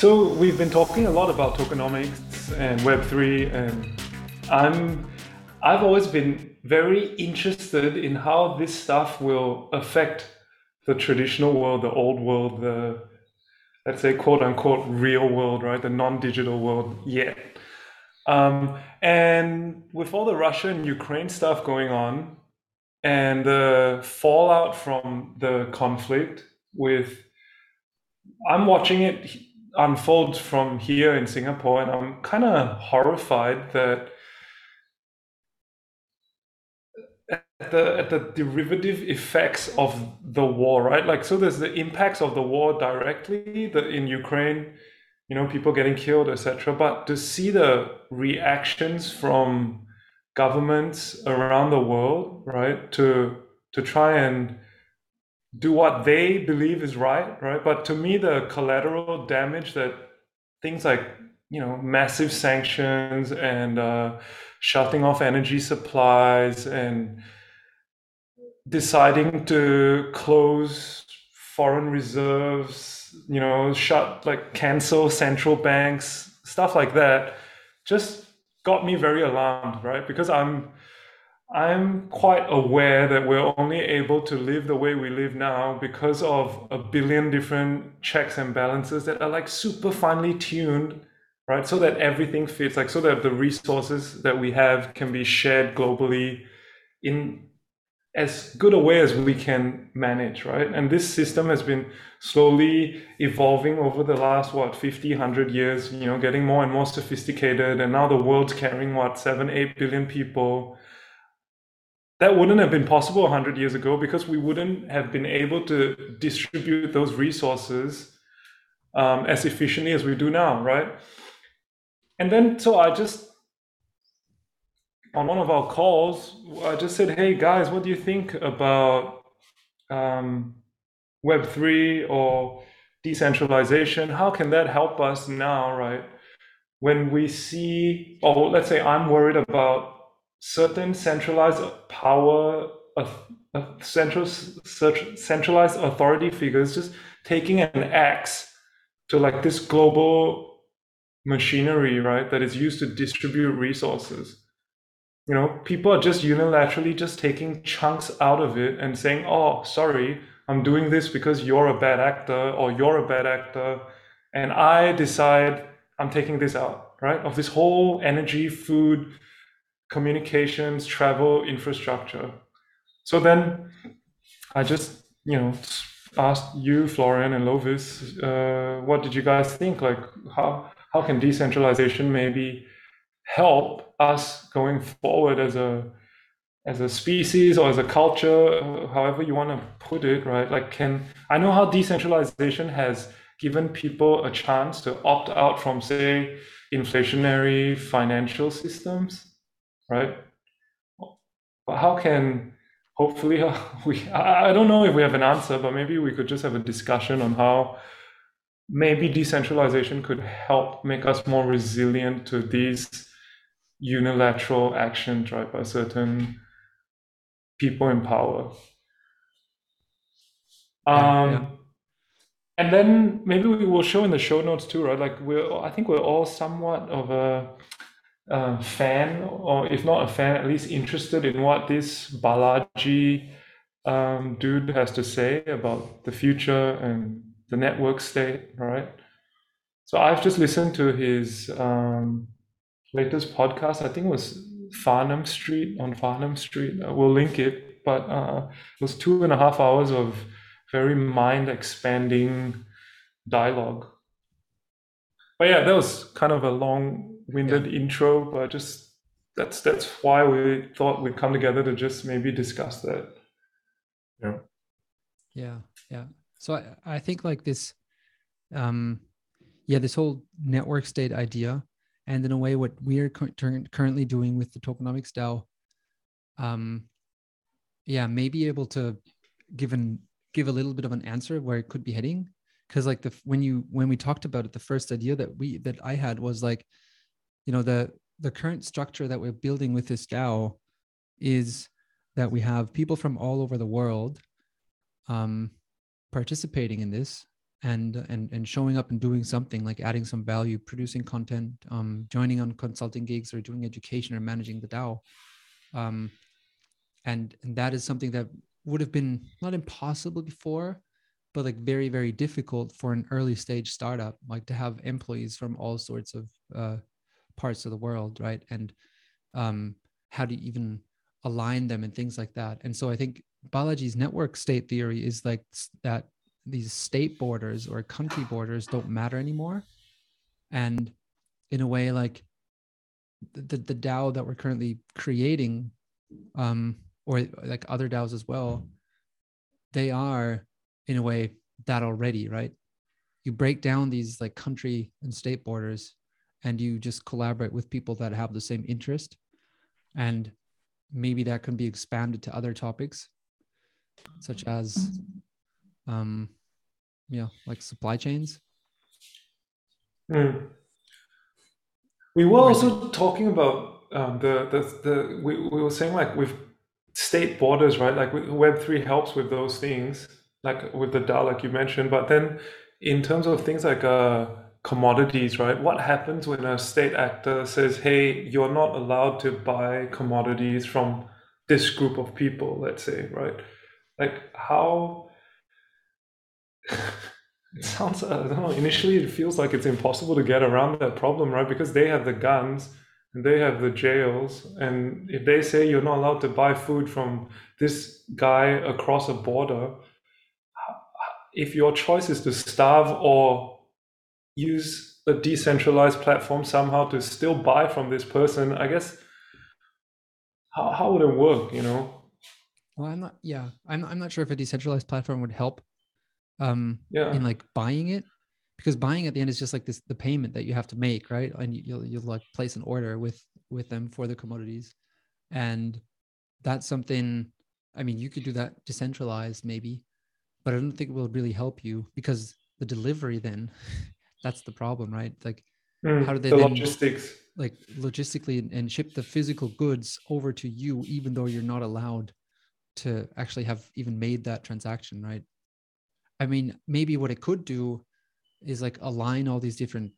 So we've been talking a lot about tokenomics and Web3, and I'm I've always been very interested in how this stuff will affect the traditional world, the old world, the let's say quote unquote real world, right? The non-digital world yet. Um, and with all the Russia and Ukraine stuff going on and the fallout from the conflict with I'm watching it unfold from here in Singapore and I'm kind of horrified that at the at the derivative effects of the war, right? Like so there's the impacts of the war directly in Ukraine, you know, people getting killed, etc. But to see the reactions from governments around the world, right, to to try and do what they believe is right, right? But to me, the collateral damage that things like you know massive sanctions and uh, shutting off energy supplies and deciding to close foreign reserves, you know, shut like cancel central banks, stuff like that, just got me very alarmed, right? Because I'm I'm quite aware that we're only able to live the way we live now because of a billion different checks and balances that are like super finely tuned, right? So that everything fits, like so that the resources that we have can be shared globally in as good a way as we can manage, right? And this system has been slowly evolving over the last, what, 50, 100 years, you know, getting more and more sophisticated. And now the world's carrying, what, seven, eight billion people. That wouldn't have been possible 100 years ago because we wouldn't have been able to distribute those resources um, as efficiently as we do now, right? And then, so I just on one of our calls, I just said, "Hey guys, what do you think about um, Web three or decentralization? How can that help us now, right? When we see, or let's say, I'm worried about certain centralized power, uh, central, centralized authority figures just taking an axe to like this global machinery, right, that is used to distribute resources." you know people are just unilaterally just taking chunks out of it and saying oh sorry i'm doing this because you're a bad actor or you're a bad actor and i decide i'm taking this out right of this whole energy food communications travel infrastructure. So then i just you know asked you florian and lovis uh, what did you guys think? Like how how can decentralization maybe help us going forward as a as a species or as a culture however you want to put it right? Like can i know how decentralization has given people a chance to opt out from say inflationary financial systems right? But how can hopefully we i don't know if we have an answer but maybe we could just have a discussion on how maybe decentralization could help make us more resilient to these unilateral action right by certain people in power. Um, yeah. and then maybe we will show in the show notes too right? Like we're i think we're all somewhat of a uh, fan or if not a fan at least interested in what this balaji um, dude has to say about the future and the network state right so i've just listened to his um, latest podcast. I think it was Farnam Street on Farnam Street. Uh, we'll link it, but uh, it was two and a half hours of very mind expanding dialogue. But yeah, that was kind of a long winded yeah. intro, but just that's that's why we thought we'd come together to just maybe discuss that. Yeah. Yeah. Yeah. So I, I think like this um yeah, this whole network state idea and in a way what we are currently doing with the tokenomics DAO, um, yeah, may be able to give an give a little bit of an answer where it could be heading. Because like the when you when we talked about it, the first idea that we that I had was like, you know, the the current structure that we're building with this DAO is that we have people from all over the world um, participating in this and and and showing up and doing something like adding some value producing content um, joining on consulting gigs or doing education or managing the dao. Um, and, and that is something that would have been not impossible before but like very very difficult for an early stage startup like to have employees from all sorts of uh, parts of the world right? And um, how to even align them and things like that. And so i think balaji's network state theory is like that these state borders or country borders don't matter anymore. And in a way like the the dao that we're currently creating um or like other daos as well they are in a way that already right? You break down these like country and state borders and you just collaborate with people that have the same interest and maybe that can be expanded to other topics such as um yeah like supply chains mm. we were also talking about um, the the, the we, we were saying like with state borders right like web3 helps with those things like with the DAO, like you mentioned. But then, in terms of things like uh, commodities, right? What happens when a state actor says, "Hey, you're not allowed to buy commodities from this group of people"? Let's say, right? Like how. it sounds, I don't know, initially it feels like it's impossible to get around that problem, right? Because they have the guns and they have the jails. And if they say you're not allowed to buy food from this guy across a border, if your choice is to starve or use a decentralized platform somehow to still buy from this person, I guess how, how would it work, you know? Well, I'm not, yeah, I'm, I'm not sure if a decentralized platform would help um, yeah. in like buying it because buying at the end is just like this, the payment that you have to make, right? And you, you'll, you'll like place an order with, with them for the commodities. And that's something, I mean, you could do that decentralized maybe, but I don't think it will really help you because the delivery then that's the problem, right? Like mm, how do they the then, logistics like logistically and ship the physical goods over to you even though you're not allowed to actually have even made that transaction, right? I mean, maybe what it could do is like align all these different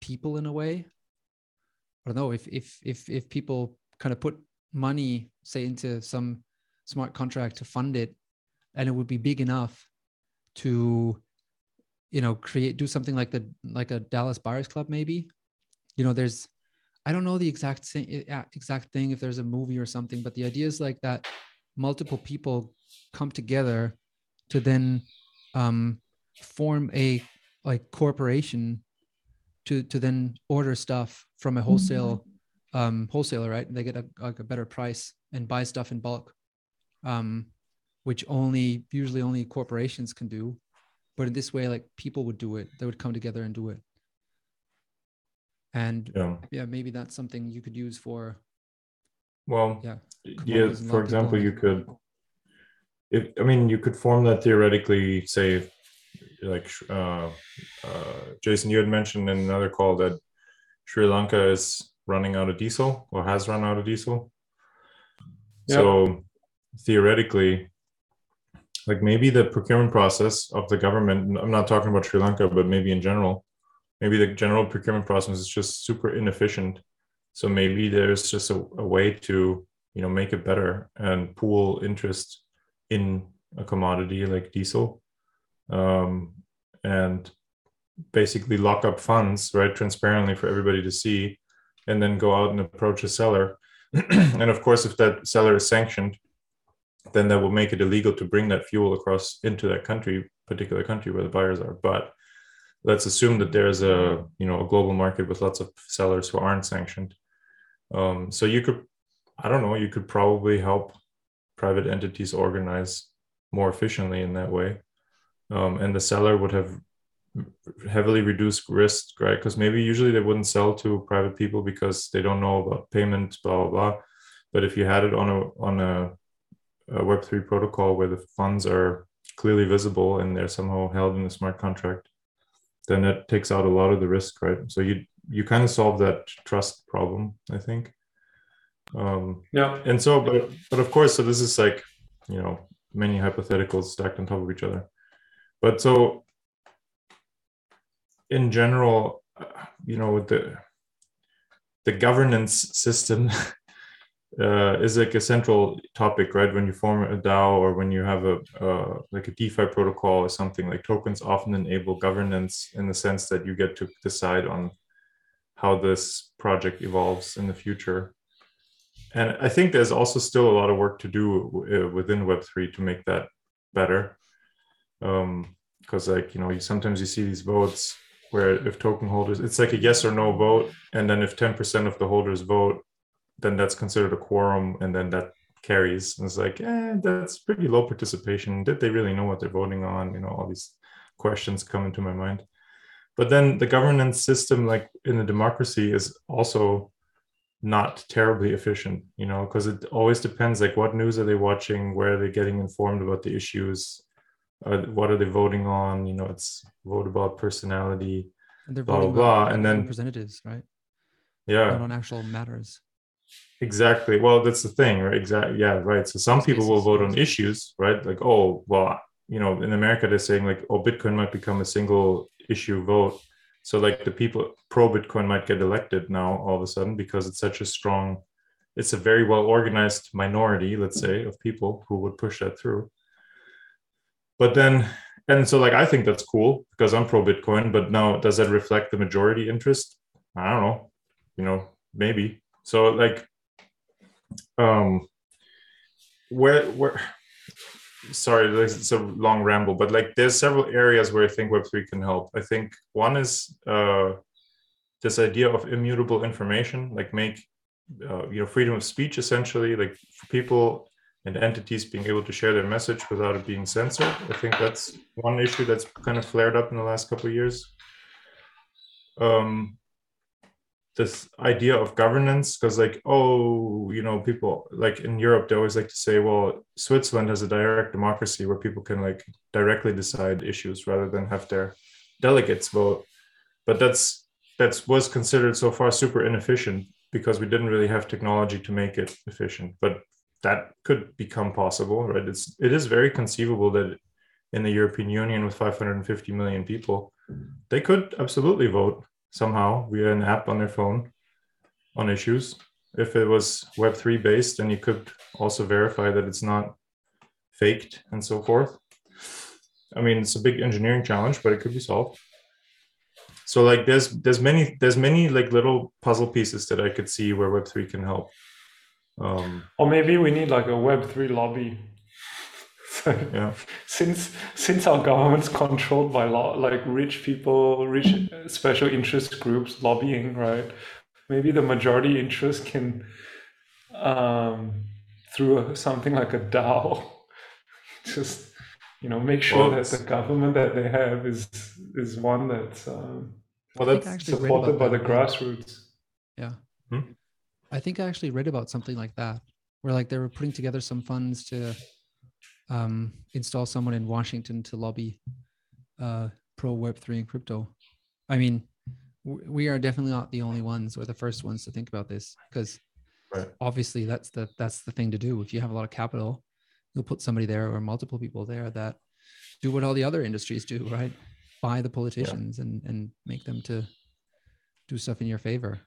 people in a way. I don't know if if if if people kind of put money, say, into some smart contract to fund it and it would be big enough to you know create do something like the like a dallas buyers club maybe. You know there's i don't know the exact same exact thing if there's a movie or something but the idea is like that multiple people come together to then um, form a like corporation to to then order stuff from a wholesale um, wholesaler right? And they get a, like a better price and buy stuff in bulk um, which only usually only corporations can do but in this way like people would do it. They would come together and do it. And yeah, yeah maybe that's something you could use for well yeah. yeah for example you could if i mean you could form that theoretically say like uh, uh, jason you had mentioned in another call that sri lanka is running out of diesel or has run out of diesel. Yep. so theoretically like maybe the procurement process of the government i'm not talking about sri lanka but maybe in general maybe the general procurement process is just super inefficient. So maybe there's just a, a way to you know make it better and pool interest in a commodity like diesel um, and basically lock up funds right transparently for everybody to see and then go out and approach a seller. And of course if that seller is sanctioned then that will make it illegal to bring that fuel across into that country, particular country where the buyers are. But let's assume that there's a you know a global market with lots of sellers who aren't sanctioned. Um, so you could, I don't know, you could probably help private entities organize more efficiently in that way, um, and the seller would have heavily reduced risk, right? Because maybe usually they wouldn't sell to private people because they don't know about payments, blah blah blah. But if you had it on a on a a Web3 protocol where the funds are clearly visible and they're somehow held in a smart contract, then it takes out a lot of the risk, right? So you you kind of solve that trust problem, I think. Um, yeah. And so, but but of course, so this is like you know many hypotheticals stacked on top of each other. But so in general, uh, you know, the the governance system uh, is like a central topic, right? When you form a DAO or when you have a uh, like a DeFi protocol or something, like tokens often enable governance in the sense that you get to decide on how this project evolves in the future. And I think there's also still a lot of work to do uh, within Web3 to make that better. Because, um, like, you know, you, sometimes you see these votes where if token holders, it's like a yes or no vote. And then if 10% of the holders vote, then that's considered a quorum. And then that carries. And it's like, eh, that's pretty low participation. Did they really know what they're voting on? You know, all these questions come into my mind but then the governance system like in a democracy is also not terribly efficient you know because it always depends like what news are they watching where are they getting informed about the issues uh, what are they voting on you know it's vote about personality and they're blah blah, blah. and then representatives right yeah not on actual matters exactly well that's the thing right exactly yeah right so some people will vote on issues right like oh well you know in america they're saying like oh bitcoin might become a single issue vote. So like the people pro Bitcoin might get elected now all of a sudden because it's such a strong, it's a very well organized minority, let's say, of people who would push that through. But then, and so like I think that's cool because I'm pro Bitcoin, but now does that reflect the majority interest? I don't know, you know, maybe. So like, um, where where sorry, it's a long ramble, but like there's several areas where I think Web3 can help. I think one is uh, this idea of immutable information, like make uh, you know freedom of speech essentially, like for people and entities being able to share their message without it being censored. I think that's one issue that's kind of flared up in the last couple of years. Um, this idea of governance because like oh you know people like in europe they always like to say well switzerland has a direct democracy where people can like directly decide issues rather than have their delegates vote. But that's that's was considered so far super inefficient because we didn't really have technology to make it efficient. But that could become possible right? It's it is very conceivable that in the european union with 550 million people they could absolutely vote somehow via an app on their phone on issues. If it was Web3 based, then you could also verify that it's not faked and so forth. I mean, it's a big engineering challenge, but it could be solved. So like there's there's many there's many like little puzzle pieces that I could see where Web3 can help. Um, or maybe we need like a Web3 lobby yeah. Since since our government's controlled by law, like rich people, rich special interest groups lobbying, right? Maybe the majority interest can, um, through something like a DAO, just you know make sure well, that the government that they have is is one that's um, well that's supported by that. the grassroots. Yeah. Hmm? I think I actually read about something like that, where like they were putting together some funds to um, install someone in Washington to lobby uh, pro Web3 and crypto. I mean, w- we are definitely not the only ones or the first ones to think about this because right. obviously that's the that's the thing to do. If you have a lot of capital, you'll put somebody there or multiple people there that do what all the other industries do, right? Buy the politicians yeah. and and make them to do stuff in your favor.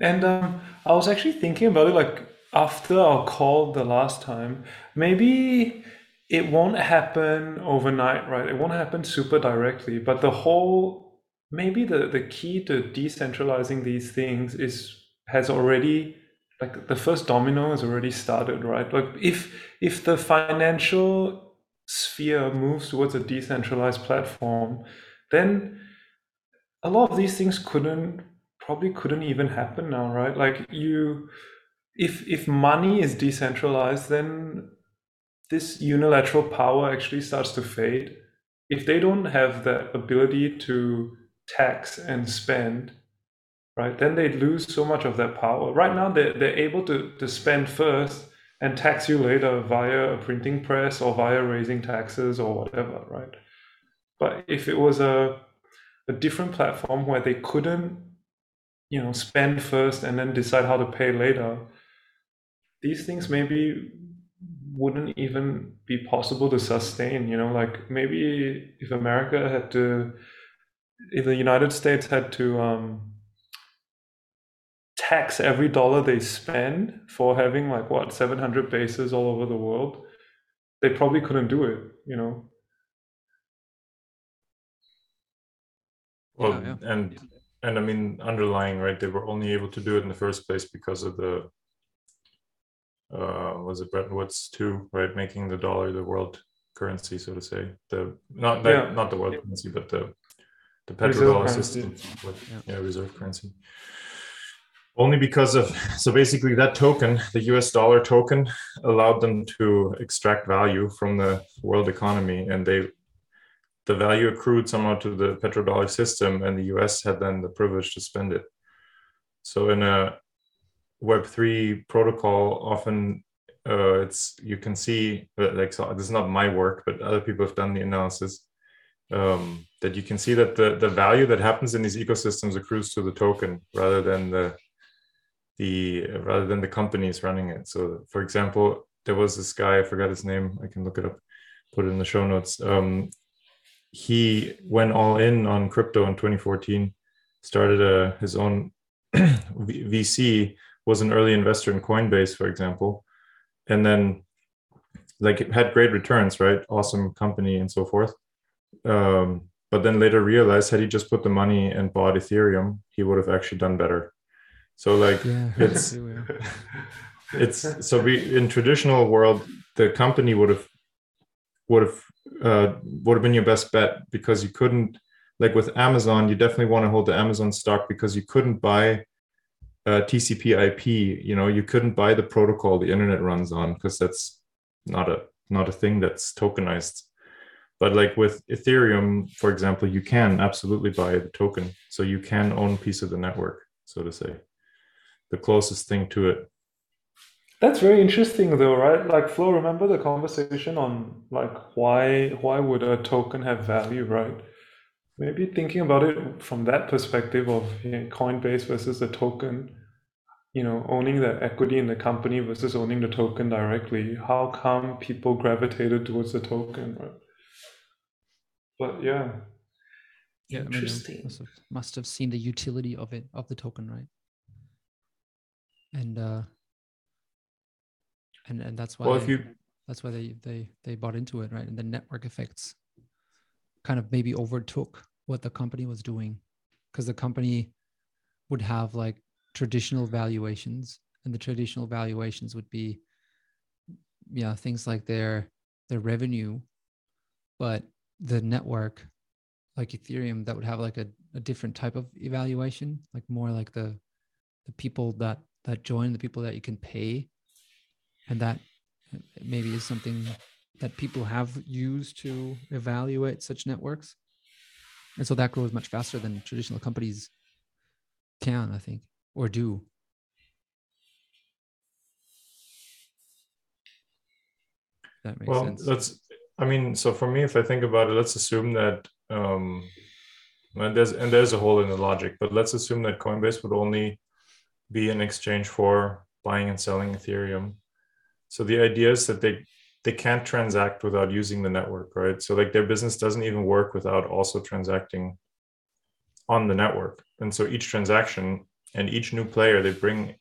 And um, I was actually thinking about it, like after our call the last time, maybe it won't happen overnight, right? It won't happen super directly, but the whole maybe the, the key to decentralizing these things is has already like the first domino has already started, right? Like if if the financial sphere moves towards a decentralized platform, then a lot of these things couldn't probably couldn't even happen now, right? Like you if if money is decentralized, then this unilateral power actually starts to fade. If they don't have the ability to tax and spend, right, then they lose so much of that power. Right now, they're, they're able to, to spend first and tax you later via a printing press or via raising taxes or whatever, right? But if it was a, a different platform where they couldn't, you know, spend first and then decide how to pay later, these things maybe wouldn't even be possible to sustain. You know, like maybe if America had to, if the United States had to um, tax every dollar they spend for having like what 700 bases all over the world, they probably couldn't do it. You know. Well, yeah, yeah. and and I mean underlying right, they were only able to do it in the first place because of the uh, was it Bretton Woods too, right? Making the dollar the world currency, so to say. The not the, yeah. not the world currency, but the the petrodollar system, with, yeah. yeah, reserve currency. Only because of so basically that token, the U.S. dollar token, allowed them to extract value from the world economy, and they the value accrued somehow to the petrodollar system, and the U.S. had then the privilege to spend it. So in a Web3 protocol, often uh, it's you can see like so this is not my work, but other people have done the analysis um, that you can see that the the value that happens in these ecosystems accrues to the token rather than the the rather than the companies running it. So, for example, there was this guy I forgot his name. I can look it up, put it in the show notes. Um, he went all in on crypto in 2014, started a, his own VC was an early investor in Coinbase, for example, and then like it had great returns, right? Awesome company and so forth. Um, but then later realized had he just put the money and bought Ethereum, he would have actually done better. So like yeah, it's it's so we in traditional world the company would have would have uh, would have been your best bet because you couldn't like with Amazon you definitely want to hold the Amazon stock because you couldn't buy uh, TCP/IP, you know, you couldn't buy the protocol the internet runs on because that's not a not a thing that's tokenized. But like with Ethereum, for example, you can absolutely buy the token, so you can own piece of the network, so to say, the closest thing to it. That's very interesting, though, right? Like Flo, remember the conversation on like why why would a token have value, right? Maybe thinking about it from that perspective of you know, Coinbase versus the token, you know, owning the equity in the company versus owning the token directly. How come people gravitated towards the token, right? But yeah, yeah, interesting. I mean, must have seen the utility of it of the token, right? And uh, and and that's why. Well, if you that's why they they they bought into it, right? And the network effects kind of maybe overtook what the company was doing. Because the company would have like traditional valuations and the traditional valuations would be yeah things like their their revenue. But the network like ethereum that would have like a, a different type of evaluation like more like the the people that that join the people that you can pay. And that uh, maybe is something that people have used to evaluate such networks. And so that grows much faster than traditional companies can, I think, or do. That makes well, sense. Let's, I mean, so for me, if I think about it, let's assume that, um, and there's, and there's a hole in the logic, but let's assume that Coinbase would only be an exchange for buying and selling Ethereum. So the idea is that they they can't transact without using the network, right? So like their business doesn't even work without also transacting on the network. And so each transaction and each new player they bring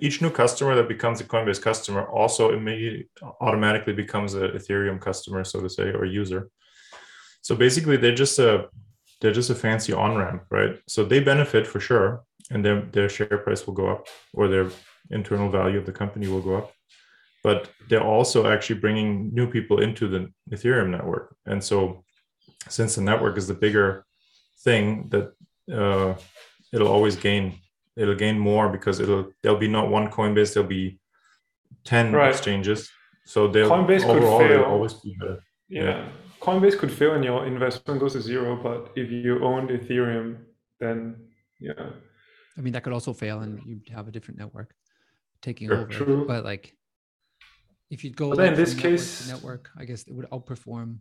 each new customer that becomes a Coinbase customer also immediately automatically becomes an Ethereum customer, so to say, or user. So basically they're just a they're just a fancy on-ramp, right? So they benefit for sure, and their their share price will go up or their internal value of the company will go up but they're also actually bringing new people into the Ethereum network. And so, since the network is the bigger thing, that uh, it'll always gain. It'll gain more because it'll there'll be not one Coinbase, there'll be ten right. exchanges. So they'll Coinbase overall could fail. always be better. Yeah. yeah. Coinbase could fail and your investment goes to zero, but if you owned Ethereum, then yeah. I mean that could also fail and you'd have a different network taking over. True. But like if you'd go like in this network case network i guess it would outperform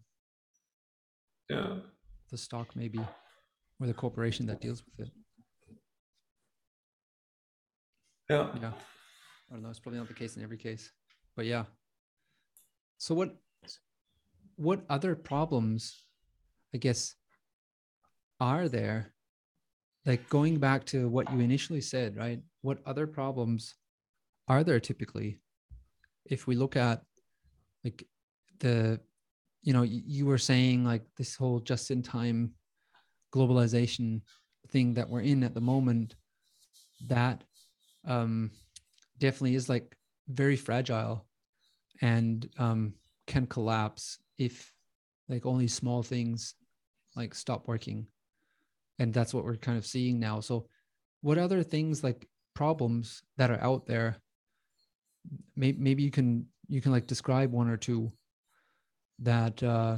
yeah the stock maybe or the corporation that deals with it yeah yeah i don't know it's probably not the case in every case but yeah So what what other problems, I guess, are there? Like going back to what you initially said, right? What other problems are there typically? If we look at like the, you know, you were saying like this whole just in time globalization thing that we're in at the moment, that um, definitely is like very fragile and um, can collapse if like only small things like stop working. And that's what we're kind of seeing now. So what other things like problems that are out there maybe, maybe you can you can like describe one or two that uh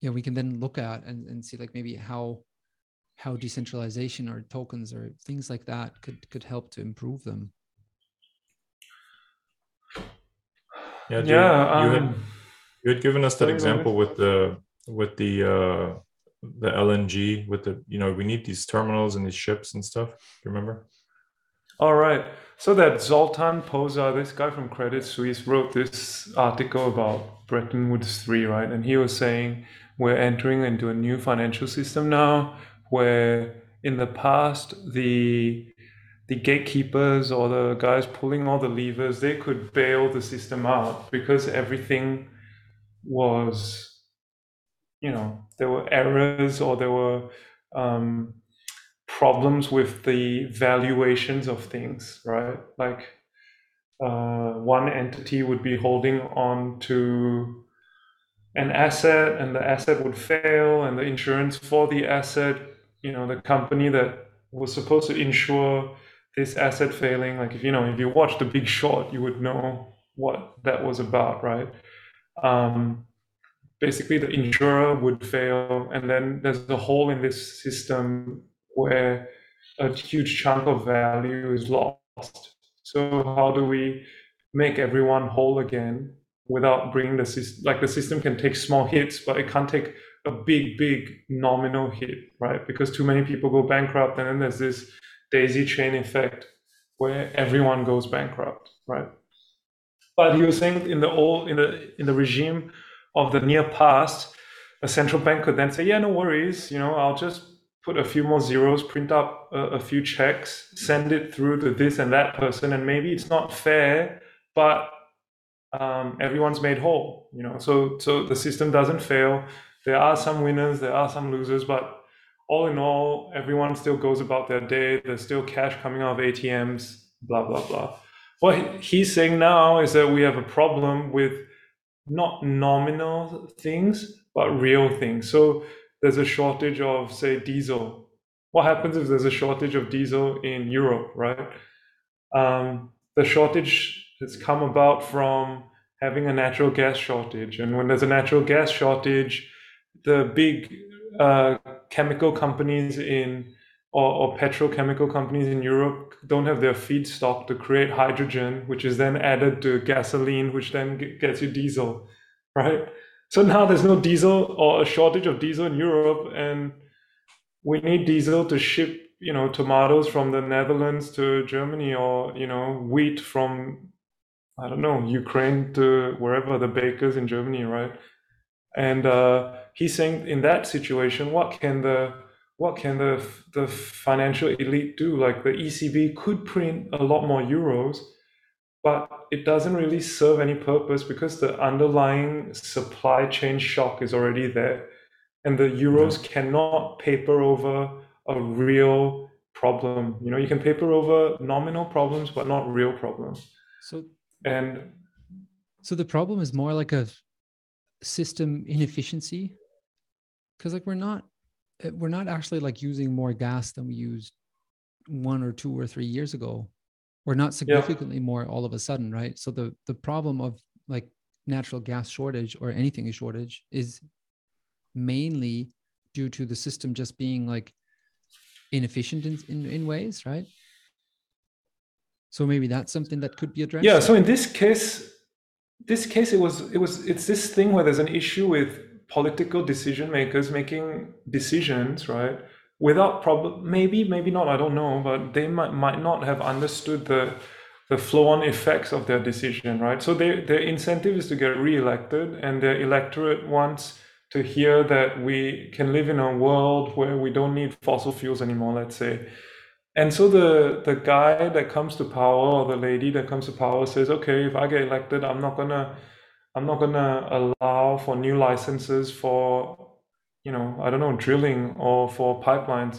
yeah we can then look at and, and see like maybe how how decentralization or tokens or things like that could could help to improve them. Yeah yeah you, you, um, had, you had given us that example with the with the uh the lng with the you know we need these terminals and these ships and stuff you remember all right. So that zoltan pozsar this guy from credit suisse wrote this article about bretton woods 3 right? And he was saying we're entering into a new financial system now where in the past the the gatekeepers or the guys pulling all the levers they could bail the system out because everything was you know there were errors or there were um, problems with the valuations of things right? Like uh, one entity would be holding on to an asset and the asset would fail and the insurance for the asset you know the company that was supposed to insure this asset failing. Like if you know if you watched the big short you would know what that was about right? Um, basically the insurer would fail and then there's a hole in this system where a huge chunk of value is lost so how do we make everyone whole again without bringing the system like the system can take small hits but it can't take a big, big nominal hit, right? Because too many people go bankrupt, and then there's this daisy chain effect where everyone goes bankrupt, right? But was saying in the old in the in the regime of the near past, a central bank could then say, "Yeah, no worries. You know, I'll just put a few more zeros, print up a, a few checks, send it through to this and that person, and maybe it's not fair, but um, everyone's made whole. You know, so so the system doesn't fail there are some winners, there are some losers, but all in all, everyone still goes about their day. There's still cash coming out of ATMs, blah, blah, blah. What he's saying now is that we have a problem with not nominal things, but real things. So there's a shortage of, say, diesel. What happens if there's a shortage of diesel in Europe, right? Um, the shortage has come about from having a natural gas shortage. And when there's a natural gas shortage, the big uh, chemical companies in or, or, petrochemical companies in Europe don't have their feedstock to create hydrogen, which is then added to gasoline, which then gets you diesel, right? So now there's no diesel or a shortage of diesel in Europe, and we need diesel to ship, you know, tomatoes from the Netherlands to Germany, or you know, wheat from, I don't know, Ukraine to wherever the bakers in Germany, right? And uh, he's saying in that situation, what can the what can the the financial elite do? Like the ECB could print a lot more euros, but it doesn't really serve any purpose because the underlying supply chain shock is already there, and the euros cannot paper over a real problem. You know, you can paper over nominal problems, but not real problems. So and so the problem is more like a system inefficiency because like we're not eh, we're not actually like using more gas than we used one or two or three years ago we're not significantly yeah. more all of a sudden right so the the problem of like natural gas shortage or anything a shortage is mainly due to the system just being like inefficient in, in, in ways right so maybe that's something that could be addressed yeah so in this case this case it was it was it's this thing where there's an issue with political decision makers making decisions, right? Without problem, maybe, maybe not. I don't know, but they might might not have understood the the flow-on effects of their decision, right? So their their incentive is to get re-elected, and their electorate wants to hear that we can live in a world where we don't need fossil fuels anymore. Let's say. And so the the guy that comes to power or the lady that comes to power says, okay, if I get elected, I'm not gonna I'm not gonna allow for new licenses for you know I don't know drilling or for pipelines.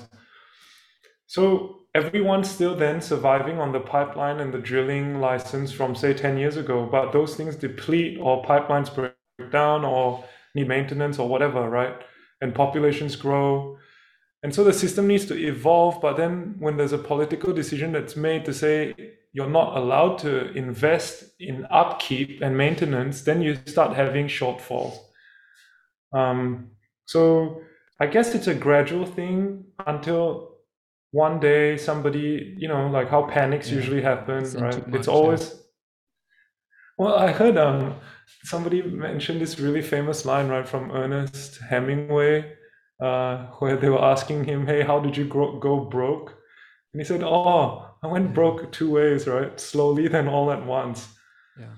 So everyone's still then surviving on the pipeline and the drilling license from say 10 years ago, but those things deplete or pipelines break down or need maintenance or whatever, right? And populations grow and so the system needs to evolve. But then when there's a political decision that's made to say you're not allowed to invest in upkeep and maintenance, then you start having shortfalls. Um, so I guess it's a gradual thing until one day somebody, you know, like how panics yeah. usually happen, it's right? Much, it's always. Yeah. Well, I heard um somebody mentioned this really famous line right from Ernest Hemingway uh, where they were asking him, "Hey, how did you grow, go broke?" And he said, "Oh, I went broke two ways, right? Slowly, then all at once." Yeah.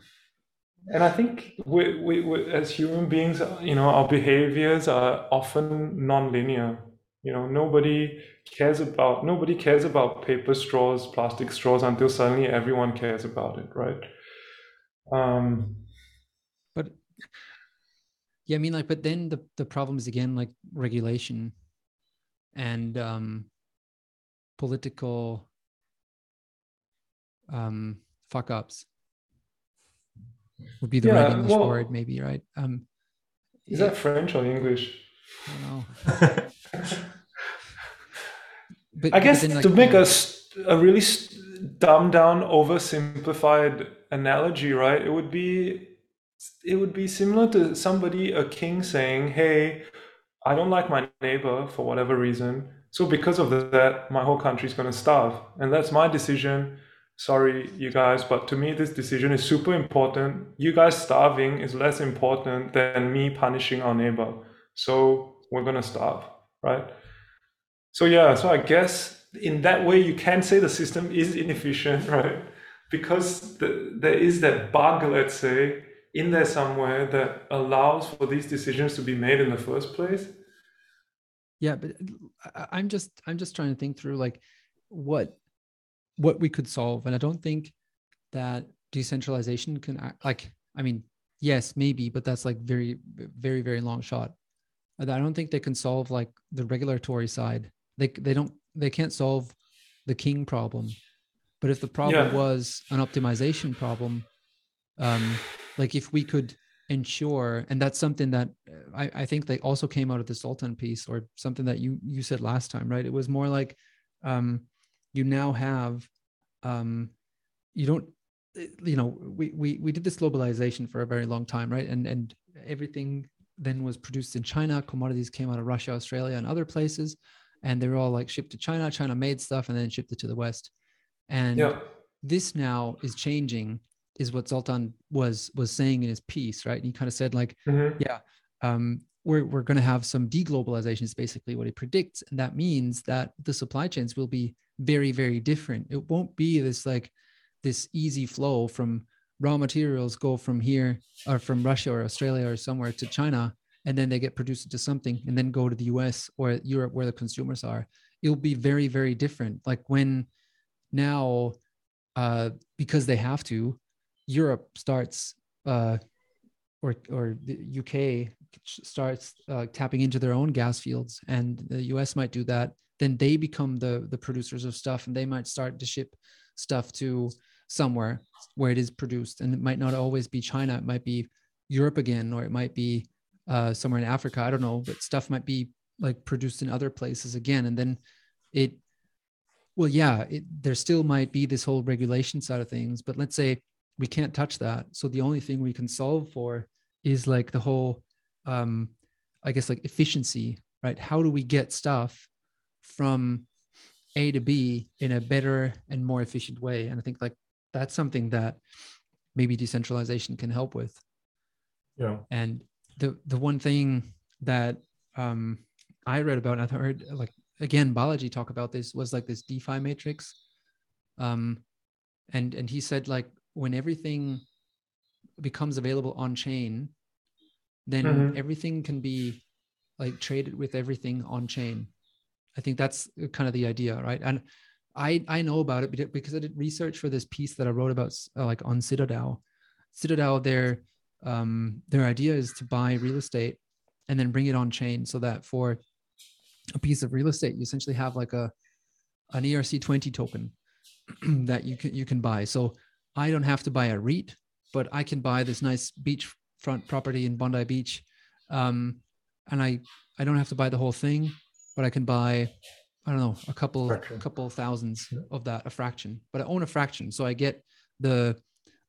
And I think we, we, we, as human beings, you know, our behaviors are often non-linear. You know, nobody cares about nobody cares about paper straws, plastic straws until suddenly everyone cares about it, right? Um, yeah i mean like but then the the problem is again like regulation and um political um fuck ups would be the yeah, right english well, word maybe right? Um is that french or english? I don't know. But i guess then, like, to make a, a really dumbed down oversimplified analogy right it would be it would be similar to somebody, a king, saying, "Hey, I don't like my neighbor for whatever reason, so because of that, my whole country is going to starve, and that's my decision." Sorry, you guys, but to me, this decision is super important. You guys starving is less important than me punishing our neighbor. So we're going to starve, right? So, yeah, so I guess in that way, you can say the system is inefficient, right? Because the, there is that bug, let's say, in there somewhere that allows for these decisions to be made in the first place yeah but i'm just i'm just trying to think through like what what we could solve. And i don't think that decentralization can act, like i mean yes maybe but that's like very very very long shot. I don't think they can solve like the regulatory side. They they don't they can't solve the king problem. But if the problem yeah. was an optimization problem um like if we could ensure and that's something that uh, I, I think they also came out of the Zoltan piece or something that you you said last time right? It was more like um you now have um you don't uh, you know we we we did this globalization for a very long time right and and everything then was produced in china commodities came out of russia australia and other places and they were all like shipped to china china made stuff and then shipped it to the west and yeah. this now is changing is what Zoltan was was saying in his piece, right? And he kind of said like, mm-hmm. yeah, um, we're we're going to have some deglobalization is basically what he predicts, and that means that the supply chains will be very very different. It won't be this like this easy flow from raw materials go from here or from Russia or Australia or somewhere to China, and then they get produced into something, and then go to the U.S. or Europe where the consumers are. It'll be very very different. Like when now, uh, because they have to Europe starts uh, or or the UK starts uh, tapping into their own gas fields, and the US might do that. Then they become the the producers of stuff, and they might start to ship stuff to somewhere where it is produced, and it might not always be China. It might be Europe again, or it might be uh, somewhere in Africa. I don't know, but stuff might be like produced in other places again, and then it. Well, yeah, it, there still might be this whole regulation side of things, but let's say we can't touch that so the only thing we can solve for is like the whole um i guess like efficiency right how do we get stuff from a to b in a better and more efficient way. And i think like that's something that maybe decentralization can help with. Yeah. And the the one thing that um i read about and i heard like again balaji talk about this was like this defi matrix. Um and and he said like when everything becomes available on chain then mm-hmm. everything can be like traded with everything on chain i think that's kind of the idea right? And i i know about it because i did research for this piece that i wrote about uh, like on citadel. Citadel their um their idea is to buy real estate and then bring it on chain so that for a piece of real estate you essentially have like a an erc20 token that you can you can buy. So i don't have to buy a REIT but I can buy this nice beachfront property in Bondi Beach, um, and I I don't have to buy the whole thing, but I can buy I don't know a couple fraction. couple thousands of that a fraction, but I own a fraction, so I get the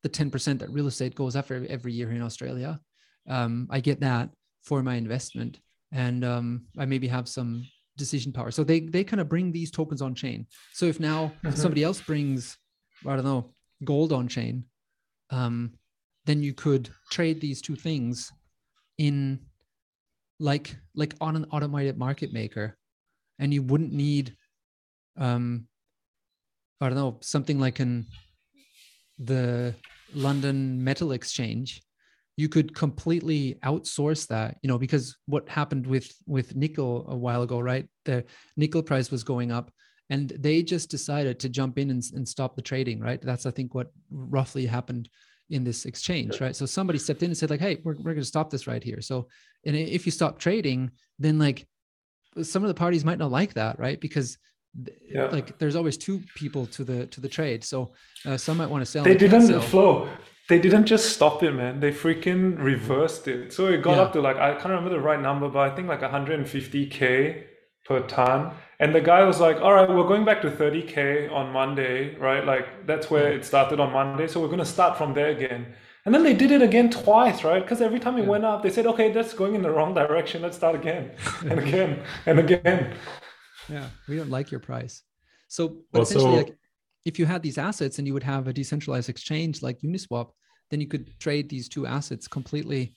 the ten percent that real estate goes up after every year in Australia. Um, I get that for my investment, and um, I maybe have some decision power. So they they kind of bring these tokens on chain. So if now mm-hmm. somebody else brings I don't know gold on chain, um, then you could trade these two things in like like on an automated market maker and you wouldn't need um i don't know something like an the london metal exchange. You could completely outsource that you know because what happened with with nickel a while ago right? The nickel price was going up and they just decided to jump in and, and stop the trading right? That's i think what roughly happened in this exchange right? So somebody stepped in and said like hey we're, we're going to stop this right here. So and if you stop trading then like some of the parties might not like that right? Because yeah. like there's always two people to the to the trade. So uh, some might want to sell they didn't Flo. They didn't just stop it man. They freaking reversed it. So it got yeah. up to like i can't remember the right number but i think like 150k per ton. And the guy was like, all right, we're going back to 30K on Monday, right? Like that's where it started on Monday. So we're going to start from there again. And then they did it again twice, right? Because every time it yeah. went up, they said, okay, that's going in the wrong direction. Let's start again and again and again. Yeah, we don't like your price. So, but also, essentially, like, if you had these assets and you would have a decentralized exchange like Uniswap, then you could trade these two assets completely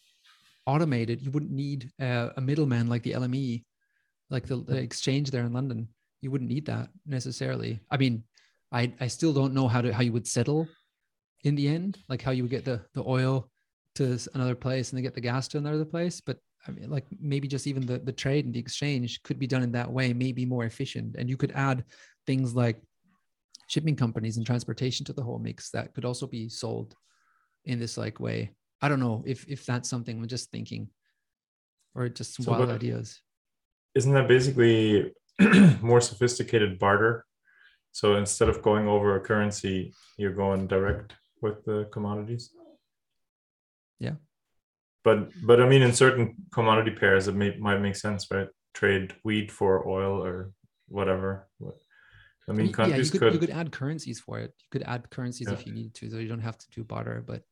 automated. You wouldn't need uh, a middleman like the LME like the, the exchange there in London. You wouldn't need that necessarily. I mean, I I still don't know how to how you would settle in the end, like how you would get the the oil to another place and then get the gas to another place. But I mean, like maybe just even the the trade and the exchange could be done in that way, maybe more efficient. And you could add things like shipping companies and transportation to the whole mix that could also be sold in this like way. I don't know if if that's something I'm just thinking, or just so wild ideas isn't that basically more sophisticated barter? So instead of going over a currency, you're going direct with the commodities. Yeah. But but I mean, in certain commodity pairs, it may, might make sense, right? Trade wheat for oil or whatever. I mean, countries yeah, you could, could, you could add currencies for it. You could add currencies yeah. if you needed to, so you don't have to do barter. But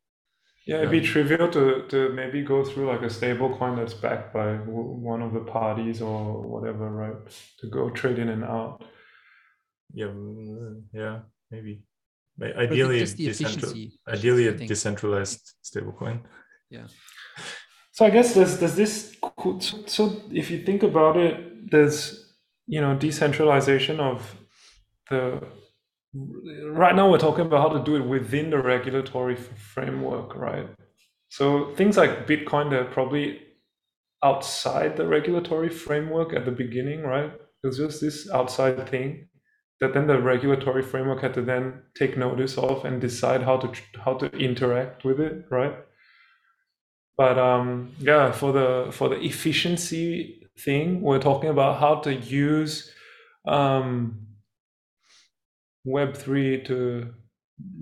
yeah, it'd be trivial to, to maybe go through like a stable coin that's backed by one of the parties or whatever, right? To go trade in and out. Yeah, mm, yeah, maybe. Ideally, decentral, ideally a decentralized stablecoin. Yeah. So I guess there's there's this. So if you think about it, there's you know decentralization of the right now we're talking about how to do it within the regulatory framework, right? So things like Bitcoin, they're probably outside the regulatory framework at the beginning, right? It's just this outside thing that then the regulatory framework had to then take notice of and decide how to how to interact with it, right? But um, yeah, for the for the efficiency thing, we're talking about how to use um, Web3 to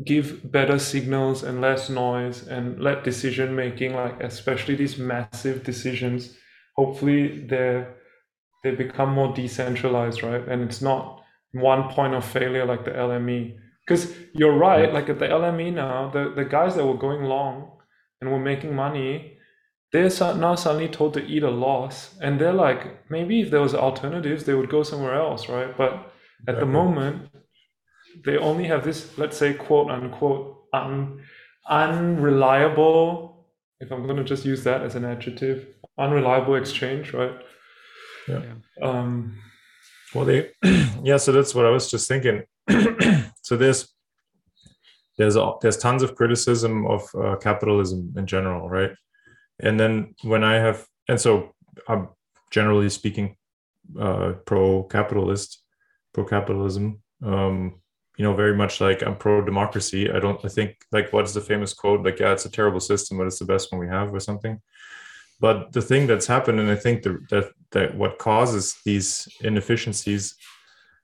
give better signals and less noise and let decision making, like especially these massive decisions, hopefully they they become more decentralized, right? And it's not one point of failure like the LME. Because you're right, like at the LME now, the, the guys that were going long and were making money, they're now suddenly told to eat a loss. And they're like, maybe if there was alternatives, they would go somewhere else, right? But at the moment, they only have this, let's say, quote unquote, un, unreliable, if I'm going to just use that as an adjective, unreliable exchange, right? Yeah. Um, well, they, yeah, so that's what I was just thinking. so there's, there's there's tons of criticism of uh, capitalism in general, right? And then when I have, and so I'm generally speaking, uh, pro-capitalist, pro-capitalism. Um, you know, very much like I'm pro-democracy. I don't. I think like what's the famous quote? Like, yeah, it's a terrible system, but it's the best one we have, or something. But the thing that's happened, and I think the, that that what causes these inefficiencies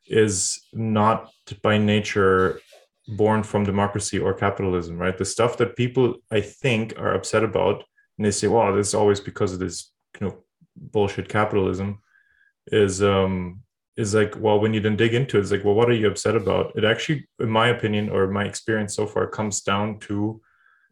is not by nature born from democracy or capitalism, right? The stuff that people I think are upset about, and they say, "Well, this is always because of this, you know, bullshit capitalism," is um is like, well, when you then dig into it, it's like, well, what are you upset about? It actually, in my opinion or my experience so far, comes down to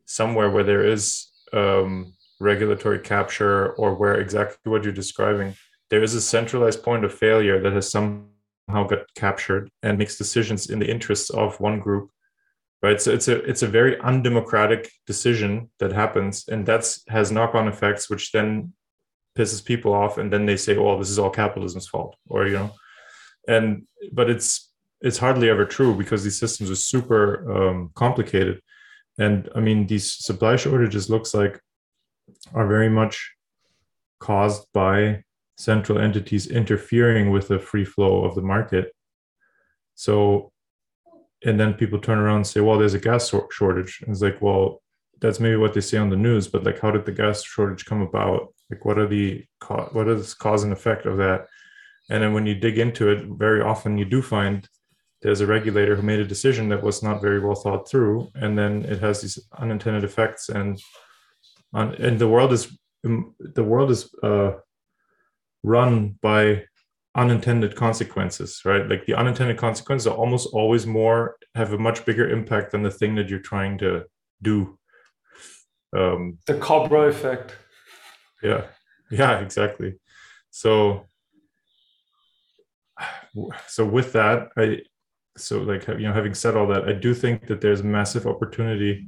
somewhere where there is um, regulatory capture or where exactly what you're describing, there is a centralized point of failure that has somehow got captured and makes decisions in the interests of one group right so it's a it's a very undemocratic decision that happens and that's has knock-on effects which then pisses people off and then they say oh this is all capitalism's fault or you know and but it's it's hardly ever true because these systems are super um, complicated. And i mean these supply shortages looks like are very much caused by central entities interfering with the free flow of the market. So and then people turn around and say well there's a gas shortage. And it's like well that's maybe what they say on the news but like how did the gas shortage come about? Like what are the what is cause and effect of that and then when you dig into it very often you do find there's a regulator who made a decision that was not very well thought through. And then it has these unintended effects. And on, and the world is the world is uh, run by unintended consequences right? Like the unintended consequences are almost always more have a much bigger impact than the thing that you're trying to do. Um the cobra effect. Yeah. Yeah exactly. So so with that i so like you know having said all that i do think that there's massive opportunity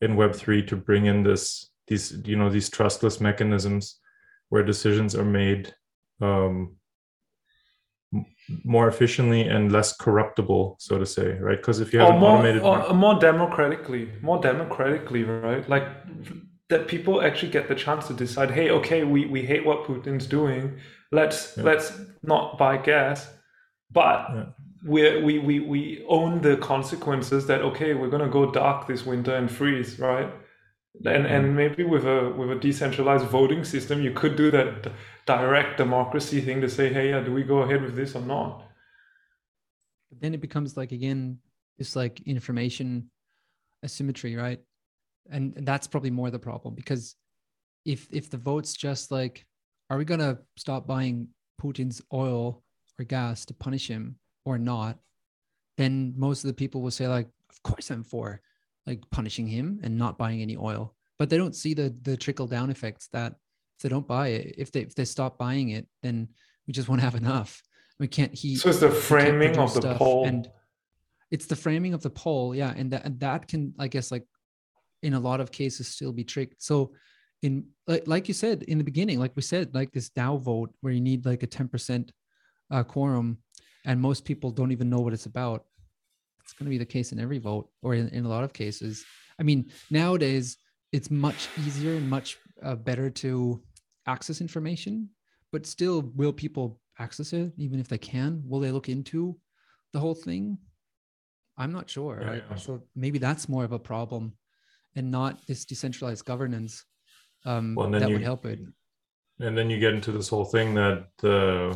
in web3 to bring in this these you know these trustless mechanisms where decisions are made um, more efficiently and less corruptible so to say right? Because if you have or more, automated or more democratically more democratically right? Like that people actually get the chance to decide hey okay we, we hate what putin's doing. Let's yeah. let's not buy gas but yeah. we we we we own the consequences that okay we're gonna go dark this winter and freeze right and and mm-hmm. maybe with a with a decentralized voting system you could do that direct democracy thing to say hey yeah do we go ahead with this or not but then it becomes like again this like information asymmetry right and that's probably more the problem because if if the votes just like are we going to stop buying putin's oil or gas to punish him or not then most of the people will say like of course i'm for like punishing him and not buying any oil. But they don't see the the trickle down effects that if they don't buy it if they if they stop buying it then we just won't have enough. We can't heat so it's the framing of the poll and it's the framing of the poll yeah and that and that can i guess like in a lot of cases still be tricked. So in like, like you said in the beginning like we said like this DAO vote where you need like a 10% uh, quorum and most people don't even know what it's about it's going to be the case in every vote or in, in a lot of cases i mean nowadays it's much easier and much uh, better to access information but still will people access it even if they can will they look into the whole thing i'm not sure yeah, right? yeah. so maybe that's more of a problem and not this decentralized governance um, well, that you, would help it. And then you get into this whole thing that uh,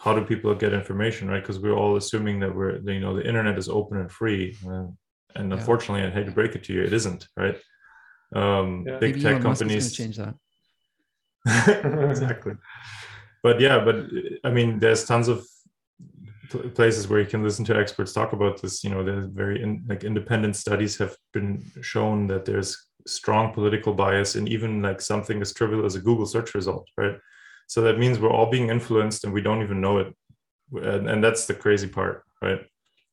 how do people get information, right? Because we're all assuming that we're, you know, the internet is open and free, and, and yeah. unfortunately, I hate to break it to you, it isn't, right? Um, yeah. Big Maybe tech companies change that. exactly. But yeah, but I mean, there's tons of places where you can listen to experts talk about this you know there's very in, like independent studies have been shown that there's strong political bias in even like something as trivial as a google search result right so that means we're all being influenced and we don't even know it. And, and that's the crazy part right?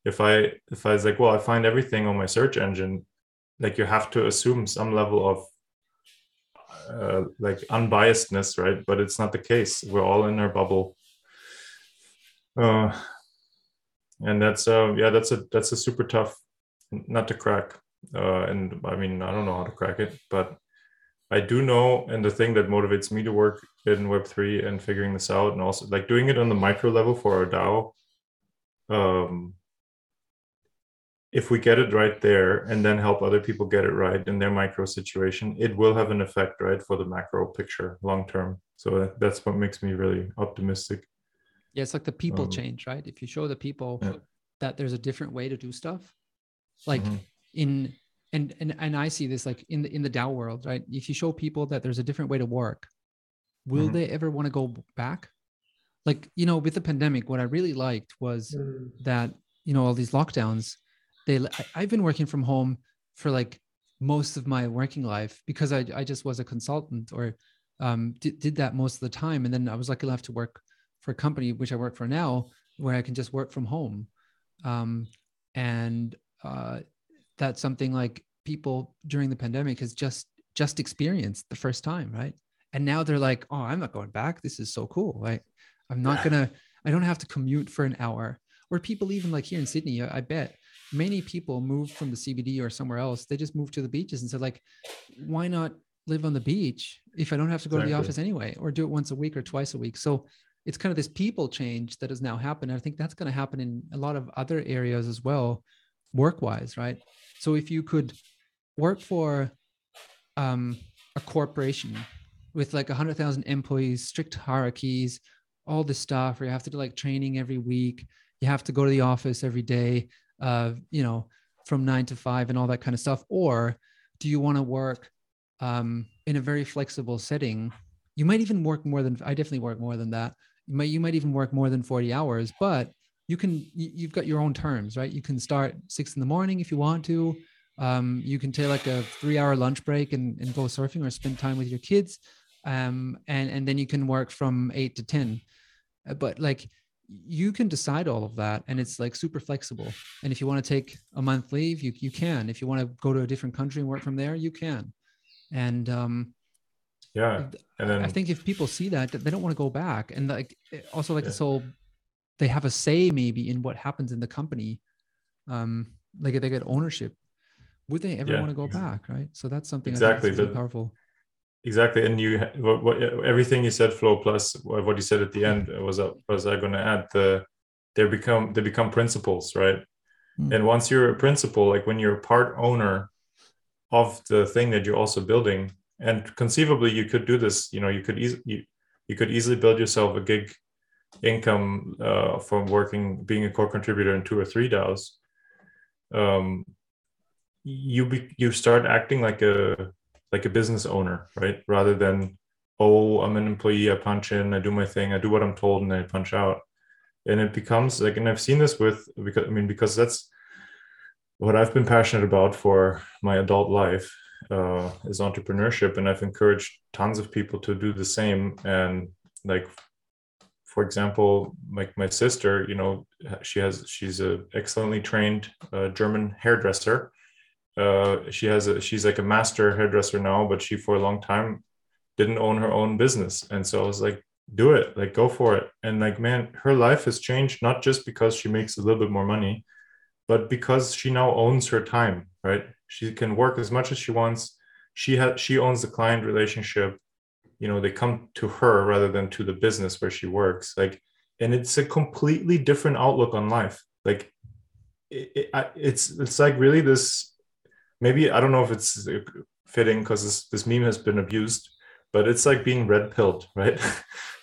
If i if i was like well i find everything on my search engine like you have to assume some level of uh, like unbiasedness right? But it's not the case. We're all in our bubble. Uh, and that's uh yeah that's a that's a super tough not to crack, uh, and I mean I don't know how to crack it, but I do know, and the thing that motivates me to work in Web three and figuring this out, and also like doing it on the micro level for our DAO. Um, if we get it right there and then help other people get it right in their micro situation, it will have an effect, right, for the macro picture long term. So that's what makes me really optimistic. Yeah, it's like the people um, change, right? If you show the people yeah. that there's a different way to do stuff, like mm-hmm. in and and and I see this like in the in the DAO world, right? If you show people that there's a different way to work, will mm-hmm. they ever want to go back? Like you know, with the pandemic, what I really liked was mm. that you know all these lockdowns. They I've been working from home for like most of my working life because I I just was a consultant or um, did, did that most of the time, and then I was lucky enough to work for a company which I work for now, where I can just work from home. Um, and uh, that's something like people during the pandemic has just just experienced the first time right? And now they're like oh i'm not going back. This is so cool. Right i'm not gonna i don't have to commute for an hour. Or people even like here in sydney i bet many people moved from the cbd or somewhere else they just moved to the beaches and said like why not live on the beach if i don't have to go exactly. to the office anyway? Or do it once a week or twice a week. So it's kind of this people change that has now happened. I think that's going to happen in a lot of other areas as well work wise right? So if you could work for um, a corporation with like 100,000 employees, strict hierarchies, all this stuff where you have to do like training every week, you have to go to the office every day, uh, you know, from nine to five and all that kind of stuff? Or do you want to work um, in a very flexible setting? You might even work more than, I definitely work more than that. You might, you might even work more than 40 hours, but you can you've got your own terms right you can start six in the morning if you want to um, you can take like a three hour lunch break and, and go surfing or spend time with your kids. Um, and and then you can work from eight to ten. Uh, but like you can decide all of that and it's like super flexible. And if you want to take a month leave you, you can. If you want to go to a different country and work from there you can. And um yeah and then i think if people see that they don't want to go back. And like also like yeah. this whole they have a say maybe in what happens in the company. Um like they get ownership would they ever yeah. want to go back right? So that's something exactly. that's really powerful. Exactly. And you what, what, everything you said Flo plus what you said at the end was uh, was i going to add the they become they become principals right? Mm. and once you're a principal like when you're a part owner of the thing that you're also building and conceivably you could do this you know you could easily you, you could easily build yourself a gig income uh, from working being a core contributor in two or three DAOs, um, you be, you start acting like a like a business owner, right? Rather than oh, I'm an employee, I punch in, I do my thing, I do what I'm told, and I punch out. And it becomes like, and I've seen this with because I mean because that's what I've been passionate about for my adult life uh, is entrepreneurship, and I've encouraged tons of people to do the same. And like for example, like my sister, you know, she has she's a excellently trained uh, German hairdresser. Uh, she has a she's like a master hairdresser now, but she for a long time didn't own her own business, and so I was like, do it, like go for it. And like, man, her life has changed not just because she makes a little bit more money, but because she now owns her time. Right? She can work as much as she wants. She has she owns the client relationship you know they come to her rather than to the business where she works like and it's a completely different outlook on life like it, it, it's it's like really this maybe i don't know if it's fitting because this, this meme has been abused but it's like being red pilled right?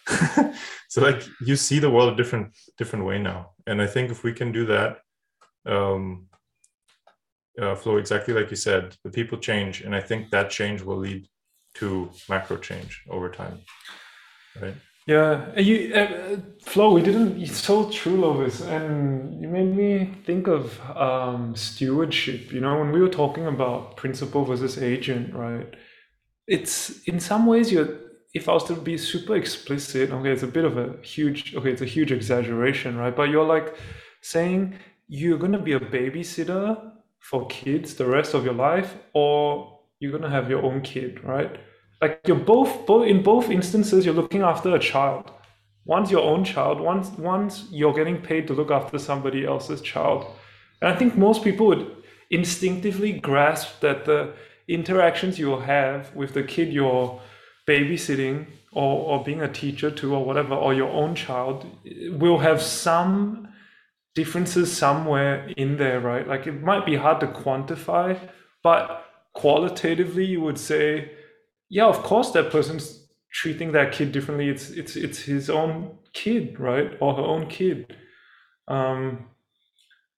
So like you see the world a different different way now. And i think if we can do that um uh, Flo exactly like you said the people change and i think that change will lead to macro change over time right yeah you uh, Flo we didn't it's so true lovis and you made me think of um, stewardship you know when we were talking about principal versus agent right it's in some ways you're if i was to be super explicit okay it's a bit of a huge okay it's a huge exaggeration right but you're like saying you're to be a babysitter for kids the rest of your life or you're to have your own kid, right? Like you're both, both in both instances, you're looking after a child. One's your own child. Once, once you're getting paid to look after somebody else's child. And I think most people would, instinctively grasp that the interactions you'll have with the kid you're babysitting or, or being a teacher to or whatever or your own child will have some differences somewhere in there right like it might be hard to quantify but qualitatively you would say yeah of course that person's treating that kid differently it's it's it's his own kid right or her own kid um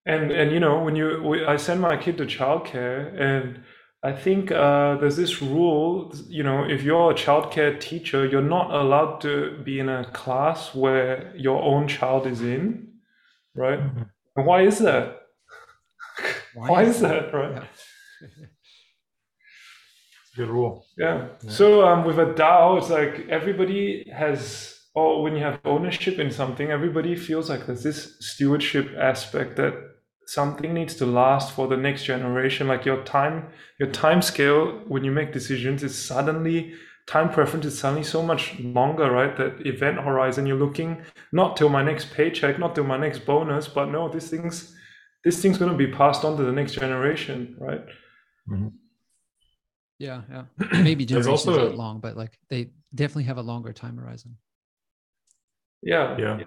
and and you know when you i send my kid to childcare and I think uh, there's this rule, you know, if you're a childcare teacher, you're not allowed to be in a class where your own child is in, right? Mm-hmm. And why is that? Why, why is that, right? Yeah. Good rule. Yeah. yeah. So um, with a DAO, it's like everybody has, or when you have ownership in something, everybody feels like there's this stewardship aspect that something needs to last for the next generation like your time your time scale when you make decisions is suddenly time preference is suddenly so much longer right that event horizon you're looking not till my next paycheck not till my next bonus but no this thing's this thing's going to be passed on to the next generation right mm-hmm. Yeah yeah maybe generations also, not long but like they definitely have a longer time horizon yeah yeah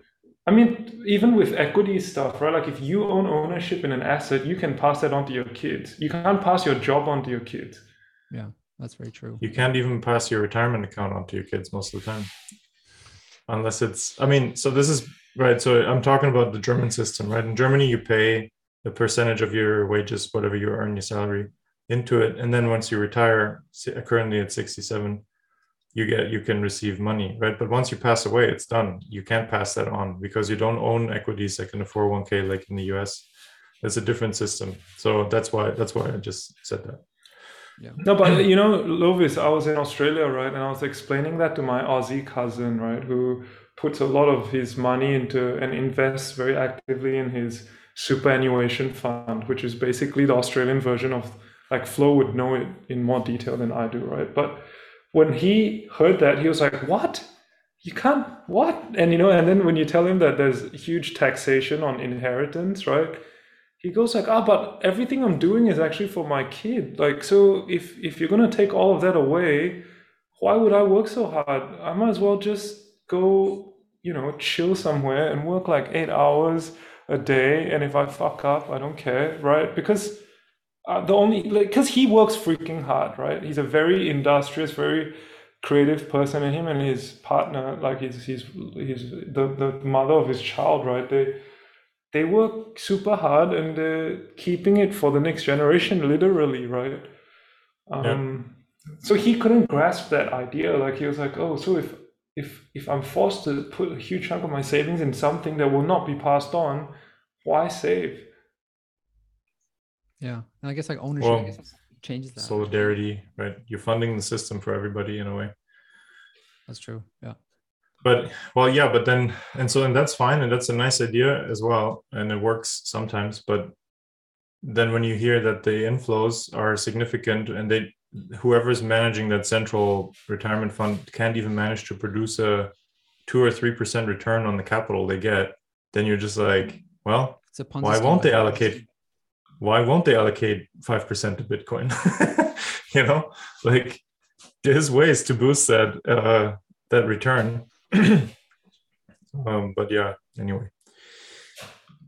I mean, even with equity stuff, right? Like if you own ownership in an asset, you can pass that on to your kids. You can't pass your job on to your kids. Yeah, that's very true. You can't even pass your retirement account on to your kids most of the time. Unless it's, I mean, so this is right. So I'm talking about the German system, right? In Germany, you pay a percentage of your wages, whatever you earn, your salary, into it. And then once you retire, uh, currently at 67, you get you can receive money right? But once you pass away it's done. You can't pass that on because you don't own equities like in a 401k like in the us it's a different system. So that's why that's why i just said that. Yeah. No, but you know, Lovis, I was in Australia, right, and I was explaining that to my Aussie cousin, right, who puts a lot of his money into and invests very actively in his superannuation fund, which is basically the Australian version of like Flo would know it in more detail than I do, right? But when he heard that, he was like, "What? You can't what?" And you know, and then when you tell him that there's huge taxation on inheritance, right? He goes like, "Ah, but everything I'm doing is actually for my kid. Like, so if if you're gonna take all of that away, why would I work so hard? I might as well just go, you know, chill somewhere and work like eight hours a day. And if I fuck up, I don't care, right? Because uh, the only like because like, he works freaking hard, right? He's a very industrious, very creative person, and him and his partner, like he's he's he's the the mother of his child, right? They they work super hard and they're keeping it for the next generation, literally, right? Um, yeah. So he couldn't grasp that idea. Like he was like, oh, so if if if I'm forced to put a huge chunk of my savings in something that will not be passed on, why save? Yeah, and I guess like ownership well, changes that. Solidarity, right? You're funding the system for everybody in a way. That's true. Yeah. But well, yeah, but then and so and that's fine, and that's a nice idea as well, and it works sometimes. But then when you hear that the inflows are significant and they whoever's managing that central retirement fund can't even manage to produce a two or three percent return on the capital they get, then you're just like, well, why won't they allocate why won't they allocate 5% to bitcoin? You know like there's ways to boost that uh that return. Um but yeah anyway.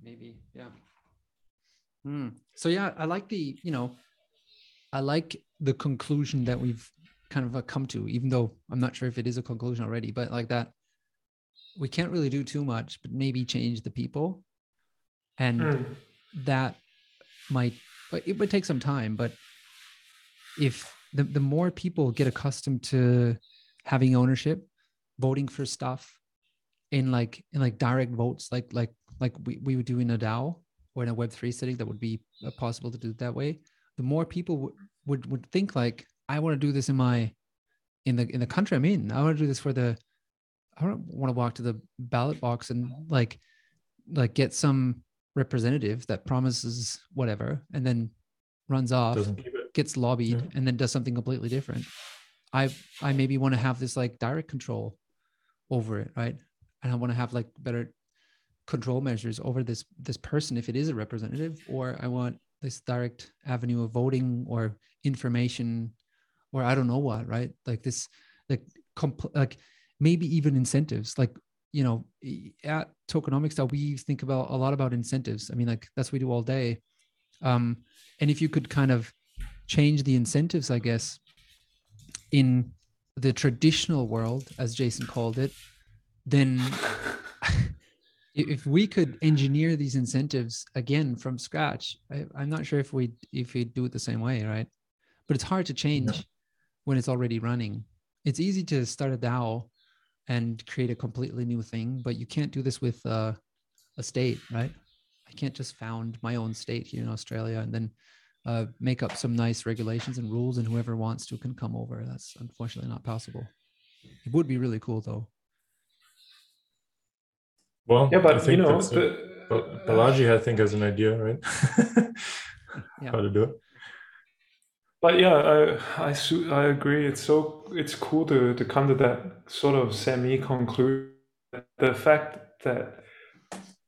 Maybe yeah. Hmm. so yeah i like the you know i like the conclusion that we've kind of uh, come to even though i'm not sure if it is a conclusion already but like that we can't really do too much but maybe change the people. And mm. that might it would take some time but if the, the more people get accustomed to having ownership voting for stuff in like in like direct votes like like like we, we would do in a dao or in a web3 setting that would be uh, possible to do it that way the more people w- would would think like i want to do this in my in the in the country i'm in. I want to do this for the i don't want to walk to the ballot box and like like get some representative that promises whatever and then runs off, gets lobbied, yeah. and then does something completely different. I I maybe want to have this like direct control over it, right? And I want to have like better control measures over this this person if it is a representative, or I want this direct avenue of voting or information or I don't know what, right? Like this, like, compl- like maybe even incentives. Like, you know, at tokenomics that we think about a lot about incentives. I mean, like that's what we do all day. Um, and if you could kind of change the incentives, I guess, in the traditional world, as Jason called it, then if we could engineer these incentives again from scratch, I, am not sure if we if we do it the same way, right? But it's hard to change yeah. when it's already running. It's easy to start a DAO and create a completely new thing, but you can't do this with uh, a state, right? I can't just found my own state here in Australia and then uh, make up some nice regulations and rules, and whoever wants to can come over. That's unfortunately not possible. It would be really cool, though. Well, yeah, but you know, the, Balaji, I think, has an idea, right? yeah. How to do it. But yeah, I I, I agree. It's so it's cool to to come to that sort of semi conclusion. The fact that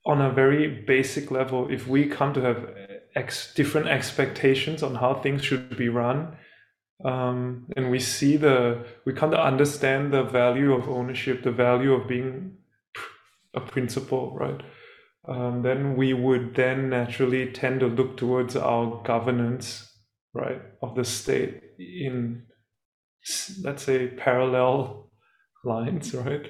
on a very basic level, if we come to have ex- different expectations on how things should be run, um, and we see the we come to understand the value of ownership, the value of being a principal, right? Um, then we would then naturally tend to look towards our governance, right, of the state in let's say parallel lines, right?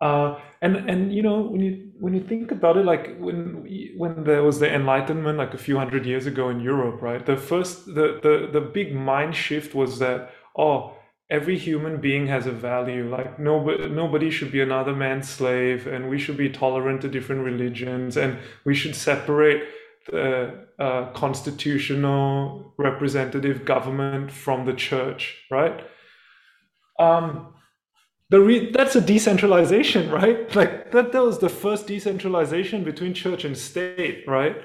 Uh, and and you know when you when you think about it, like when when there was the Enlightenment, like a few hundred years ago in Europe, right? The first the the the big mind shift was that oh every human being has a value like nobody nobody should be another man's slave and we should be tolerant to different religions and we should separate the uh, constitutional representative government from the church right? Um the re- that's a decentralization right? Like that, that was the first decentralization between church and state right?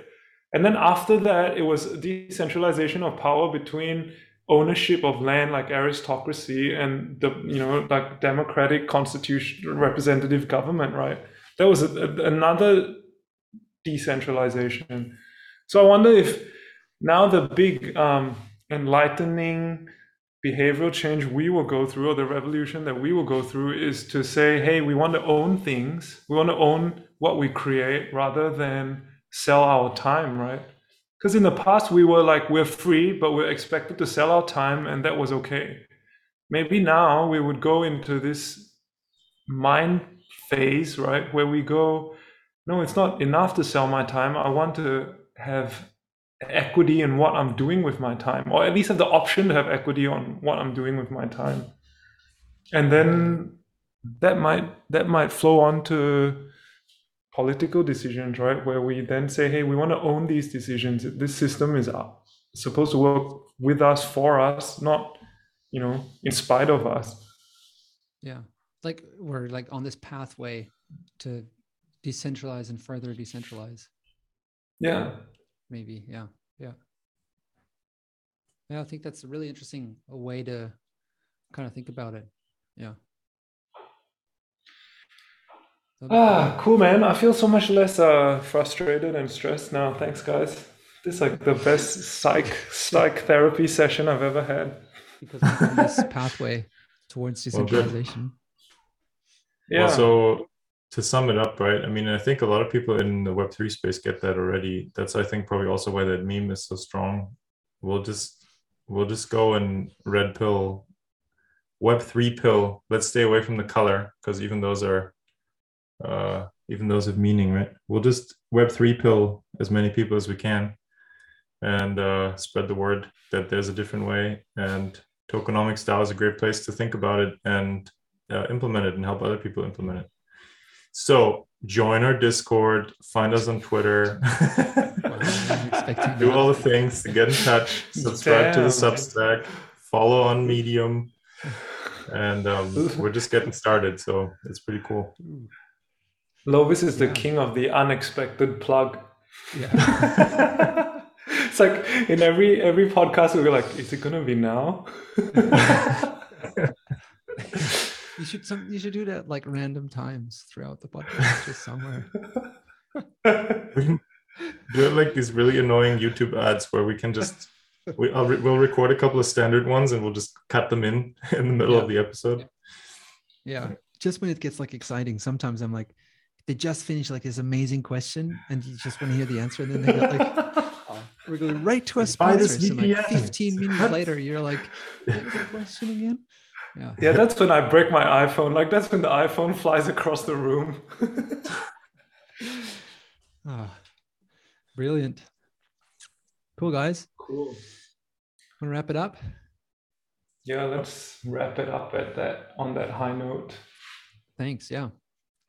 And then after that it was decentralization of power between ownership of land like aristocracy and the you know like democratic constitution representative government right? That was a, a, another decentralization so i wonder if now the big um, enlightening behavioral change we will go through or the revolution that we will go through is to say hey we want to own things. We want to own what we create rather than sell our time right? Because in the past we were like we're free but we're expected to sell our time and that was okay. Maybe now we would go into this mind phase right where we go no it's not enough to sell my time. I want to have equity in what i'm doing with my time or at least have the option to have equity on what i'm doing with my time and then that might that might flow on to political decisions, right? Where we then say, hey, we want to own these decisions. This system is uh, supposed to work with us, for us, not, you know, in spite of us. Yeah. Like we're like on this pathway to decentralize and further decentralize. Yeah. Maybe. Yeah. Yeah. Yeah. I think that's a really interesting way to kind of think about it. Yeah. Ah, cool, man. I feel so much less uh, frustrated and stressed now. Thanks, guys. This is like the best psych psych therapy session I've ever had. Because of this pathway towards decentralization. Well, yeah. Well, so to sum it up, right? I mean, I think a lot of people in the Web three space get that already. That's I think probably also why that meme is so strong. We'll just we'll just go and red pill, Web three pill. Let's stay away from the color because even those are uh, even those have meaning, right? We'll just Web3 pill as many people as we can and uh, spread the word that there's a different way. And tokenomics DAO is a great place to think about it and uh, implement it and help other people implement it. So join our Discord, find us on Twitter, do all the things get in touch, subscribe Damn. to the Substack, follow on Medium, and um, we're just getting started. So it's pretty cool. Lovis is the yeah. king of the unexpected plug. Yeah. it's like in every every podcast we are like, is it gonna be now? you should some you should do that like random times throughout the podcast, just somewhere. We can do it like these really annoying YouTube ads where we can just we I'll re- we'll record a couple of standard ones and we'll just cut them in in the middle yeah. of the episode. Yeah, just when it gets like exciting, sometimes I'm like, they just finished like this amazing question, and you just want to hear the answer, and then they got like. Oh, we're going right to a sponsor. Like 15 minutes later, you're like, question again? Yeah. yeah, that's when I break my iPhone. Like that's when the iPhone flies across the room. oh, brilliant. Cool, guys. Cool. Want to wrap it up? Yeah, let's wrap it up at that on that high note. Thanks. Yeah.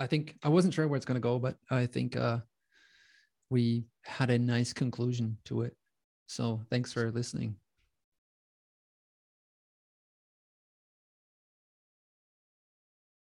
I think I wasn't sure where it's going to go, but I think uh, we had a nice conclusion to it. So thanks for listening.